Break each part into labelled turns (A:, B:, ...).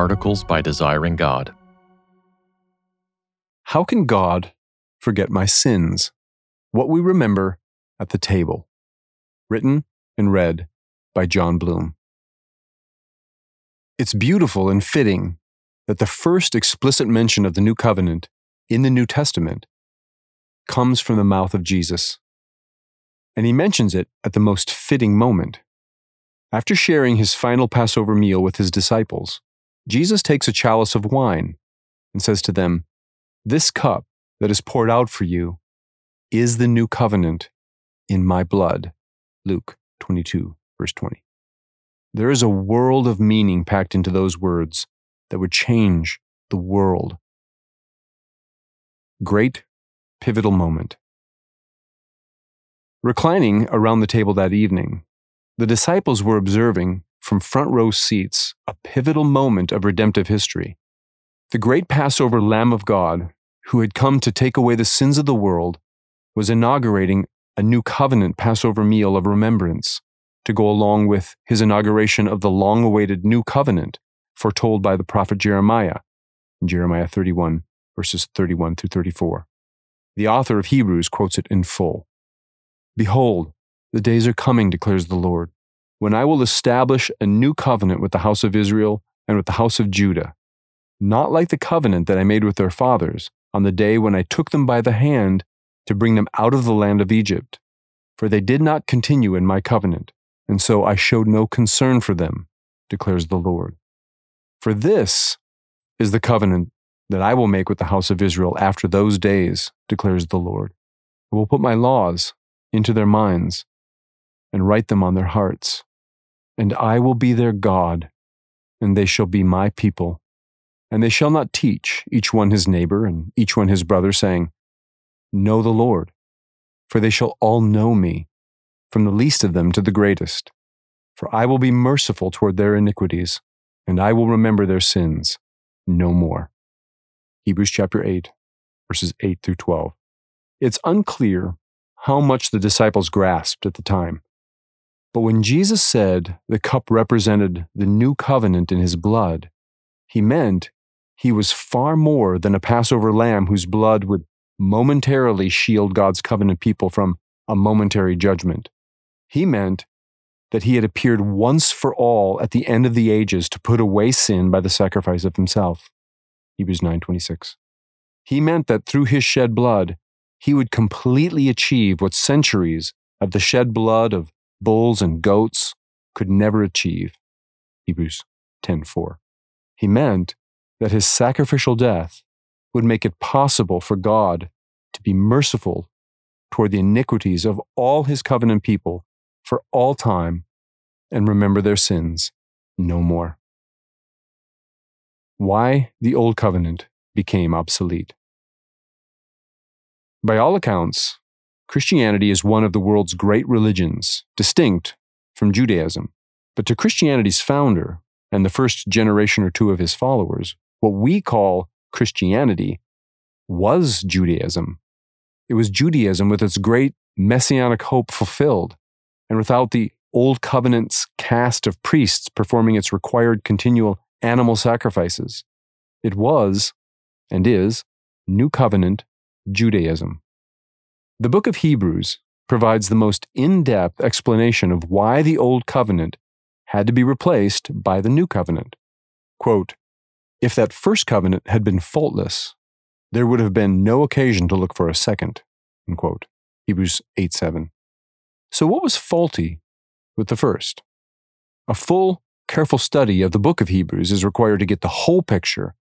A: Articles by Desiring God.
B: How can God forget my sins? What we remember at the table. Written and read by Jon Bloom. It's beautiful and fitting that the first explicit mention of the new covenant in the New Testament comes from the mouth of Jesus. And he mentions it at the most fitting moment. After sharing his final Passover meal with his disciples, Jesus takes a chalice of wine and says to them, This cup that is poured out for you is the new covenant in my blood. Luke 22, verse 20. There is a world of meaning packed into those words that would change the world. Great pivotal moment. Reclining around the table that evening, the disciples were observing from front row seats a pivotal moment of redemptive history. The great Passover Lamb of God, who had come to take away the sins of the world, was inaugurating a new covenant Passover meal of remembrance to go along with his inauguration of the long awaited new covenant foretold by the prophet Jeremiah in Jeremiah 31, verses 31 through 34. The author of Hebrews quotes it in full Behold, the days are coming, declares the Lord, when I will establish a new covenant with the house of Israel and with the house of Judah, not like the covenant that I made with their fathers on the day when I took them by the hand to bring them out of the land of Egypt. For they did not continue in my covenant, and so I showed no concern for them, declares the Lord. For this is the covenant that I will make with the house of Israel after those days, declares the Lord. I will put my laws into their minds and write them on their hearts. And I will be their God, and they shall be my people. And they shall not teach each one his neighbor and each one his brother, saying, Know the Lord, for they shall all know me, from the least of them to the greatest. For I will be merciful toward their iniquities, and I will remember their sins no more. Hebrews chapter 8, verses 8 through 12. It's unclear how much the disciples grasped at the time. But when Jesus said the cup represented the new covenant in his blood, he meant he was far more than a Passover lamb whose blood would momentarily shield God's covenant people from a momentary judgment. He meant that he had appeared once for all at the end of the ages to put away sin by the sacrifice of himself. Hebrews 9:26. He meant that through his shed blood, he would completely achieve what centuries of the shed blood of bulls and goats could never achieve. Hebrews 10:4. He meant that his sacrificial death would make it possible for God to be merciful toward the iniquities of all his covenant people for all time and remember their sins no more. Why the old covenant became obsolete. By all accounts, Christianity is one of the world's great religions, distinct from Judaism. But to Christianity's founder and the first generation or two of his followers, what we call Christianity was Judaism. It was Judaism with its great messianic hope fulfilled, and without the Old Covenant's caste of priests performing its required continual animal sacrifices. It was, and is, New Covenant Judaism. The book of Hebrews provides the most in depth explanation of why the Old Covenant had to be replaced by the New Covenant. Quote, if that first covenant had been faultless, there would have been no occasion to look for a second. Hebrews 8 7. So, what was faulty with the first? A full, careful study of the book of Hebrews is required to get the whole picture,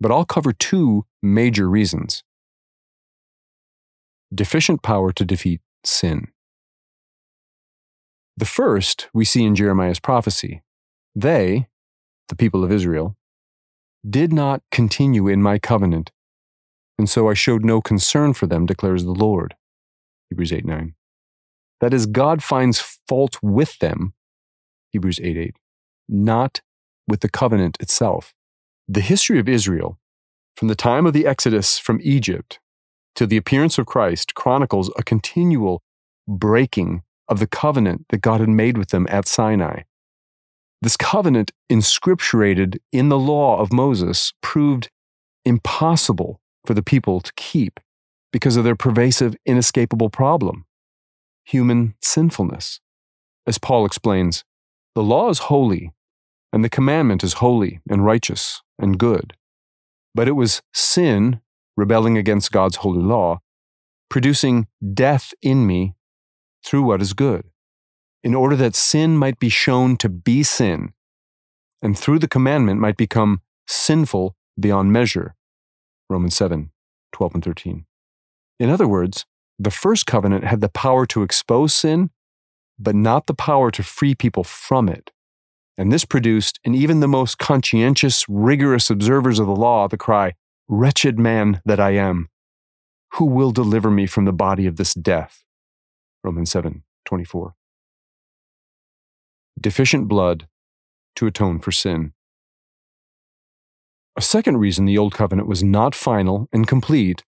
B: but I'll cover two major reasons deficient power to defeat sin. The first we see in Jeremiah's prophecy. They, the people of Israel, did not continue in my covenant, and so I showed no concern for them, declares the Lord. Hebrews 8 9. That is, God finds fault with them, Hebrews 8 8, not with the covenant itself. The history of Israel, from the time of the Exodus from Egypt to the appearance of Christ, chronicles a continual breaking of the covenant that God had made with them at Sinai. This covenant, inscripturated in the law of Moses, proved impossible for the people to keep because of their pervasive, inescapable problem human sinfulness. As Paul explains, the law is holy, and the commandment is holy and righteous and good. But it was sin, rebelling against God's holy law, producing death in me through what is good, in order that sin might be shown to be sin, and through the commandment might become sinful beyond measure. Romans 7 12 and 13. In other words, the first covenant had the power to expose sin, but not the power to free people from it. And this produced in even the most conscientious, rigorous observers of the law the cry, Wretched man that I am, who will deliver me from the body of this death? Romans 7 24. Deficient blood to atone for sin. A second reason the Old Covenant was not final and complete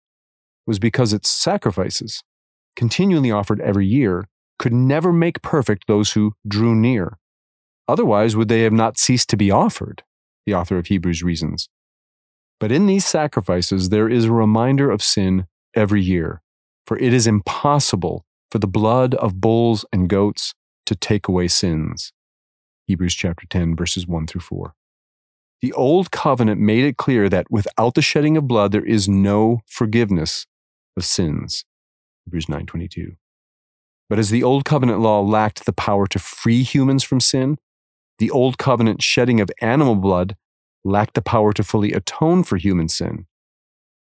B: was because its sacrifices, continually offered every year, could never make perfect those who drew near. Otherwise, would they have not ceased to be offered? The author of Hebrews reasons. But in these sacrifices, there is a reminder of sin every year, for it is impossible for the blood of bulls and goats to take away sins. Hebrews chapter 10, verses 1 through 4. The old covenant made it clear that without the shedding of blood, there is no forgiveness of sins. Hebrews 9:22. But as the old covenant law lacked the power to free humans from sin, the old covenant shedding of animal blood lacked the power to fully atone for human sin.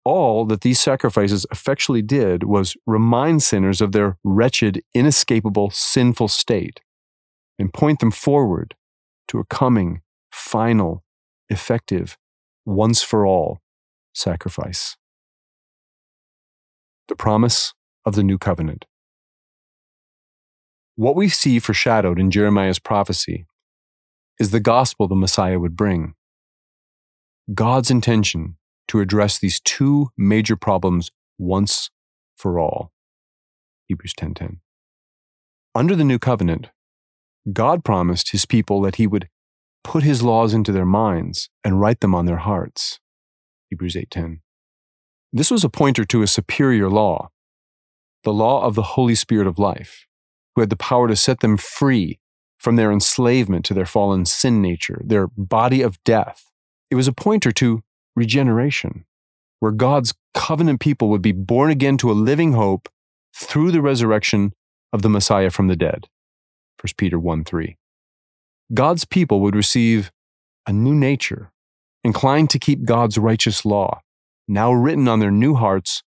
B: All that these sacrifices effectually did was remind sinners of their wretched, inescapable, sinful state and point them forward to a coming, final, effective, once for all sacrifice the promise of the new covenant. What we see foreshadowed in Jeremiah's prophecy is the gospel the Messiah would bring. God's intention to address these two major problems once for all. Hebrews 10:10. Under the new covenant, God promised his people that he would put his laws into their minds and write them on their hearts. Hebrews 8:10. This was a pointer to a superior law, the law of the Holy Spirit of life, who had the power to set them free from their enslavement to their fallen sin nature, their body of death. It was a pointer to regeneration, where God's covenant people would be born again to a living hope through the resurrection of the Messiah from the dead. 1 Peter 1 3. God's people would receive a new nature, inclined to keep God's righteous law, now written on their new hearts,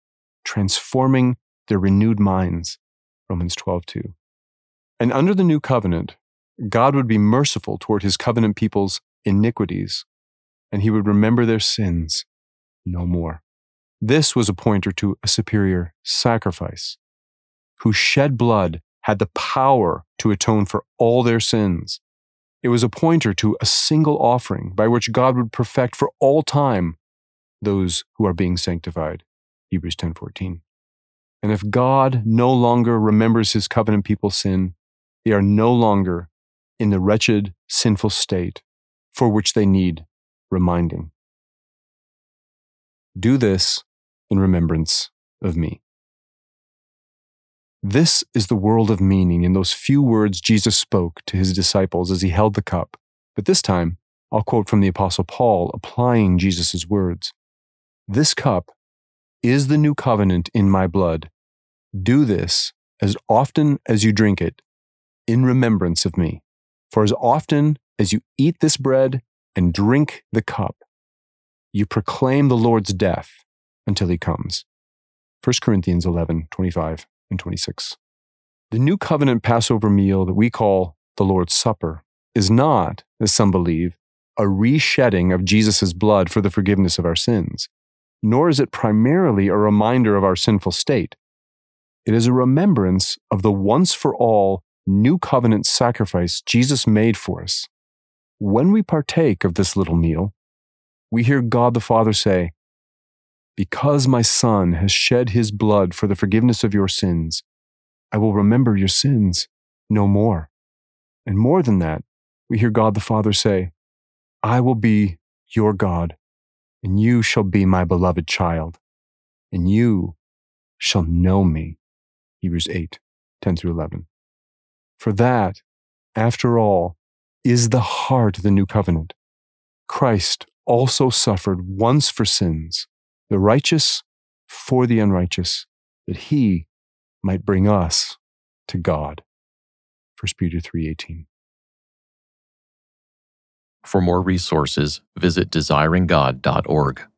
B: transforming their renewed minds. Romans 12, 2. And under the new covenant, God would be merciful toward his covenant people's iniquities, and he would remember their sins no more. This was a pointer to a superior sacrifice, who shed blood had the power to atone for all their sins. It was a pointer to a single offering by which God would perfect for all time those who are being sanctified. Hebrews 10:14. And if God no longer remembers his covenant people's sin, they are no longer in the wretched, sinful state for which they need reminding. Do this in remembrance of me. This is the world of meaning in those few words Jesus spoke to his disciples as he held the cup. But this time, I'll quote from the Apostle Paul applying Jesus' words. This cup is the new covenant in my blood. Do this as often as you drink it in remembrance of me. For as often as you eat this bread and drink the cup, you proclaim the Lord's death until he comes. 1 Corinthians 11, 25 and 26. The new covenant Passover meal that we call the Lord's Supper is not, as some believe, a reshedding of Jesus' blood for the forgiveness of our sins nor is it primarily a reminder of our sinful state. It is a remembrance of the once for all new covenant sacrifice Jesus made for us. When we partake of this little meal, we hear God the Father say, Because my Son has shed his blood for the forgiveness of your sins, I will remember your sins no more. And more than that, we hear God the Father say, I will be your God, and you shall be my beloved child, and you shall know me. Hebrews 8, 10 through 11. For that, after all, is the heart of the new covenant. Christ also suffered once for sins, the righteous for the unrighteous, that he might bring us to God. 1 Peter 3:18.
A: For more resources, visit desiringgod.org.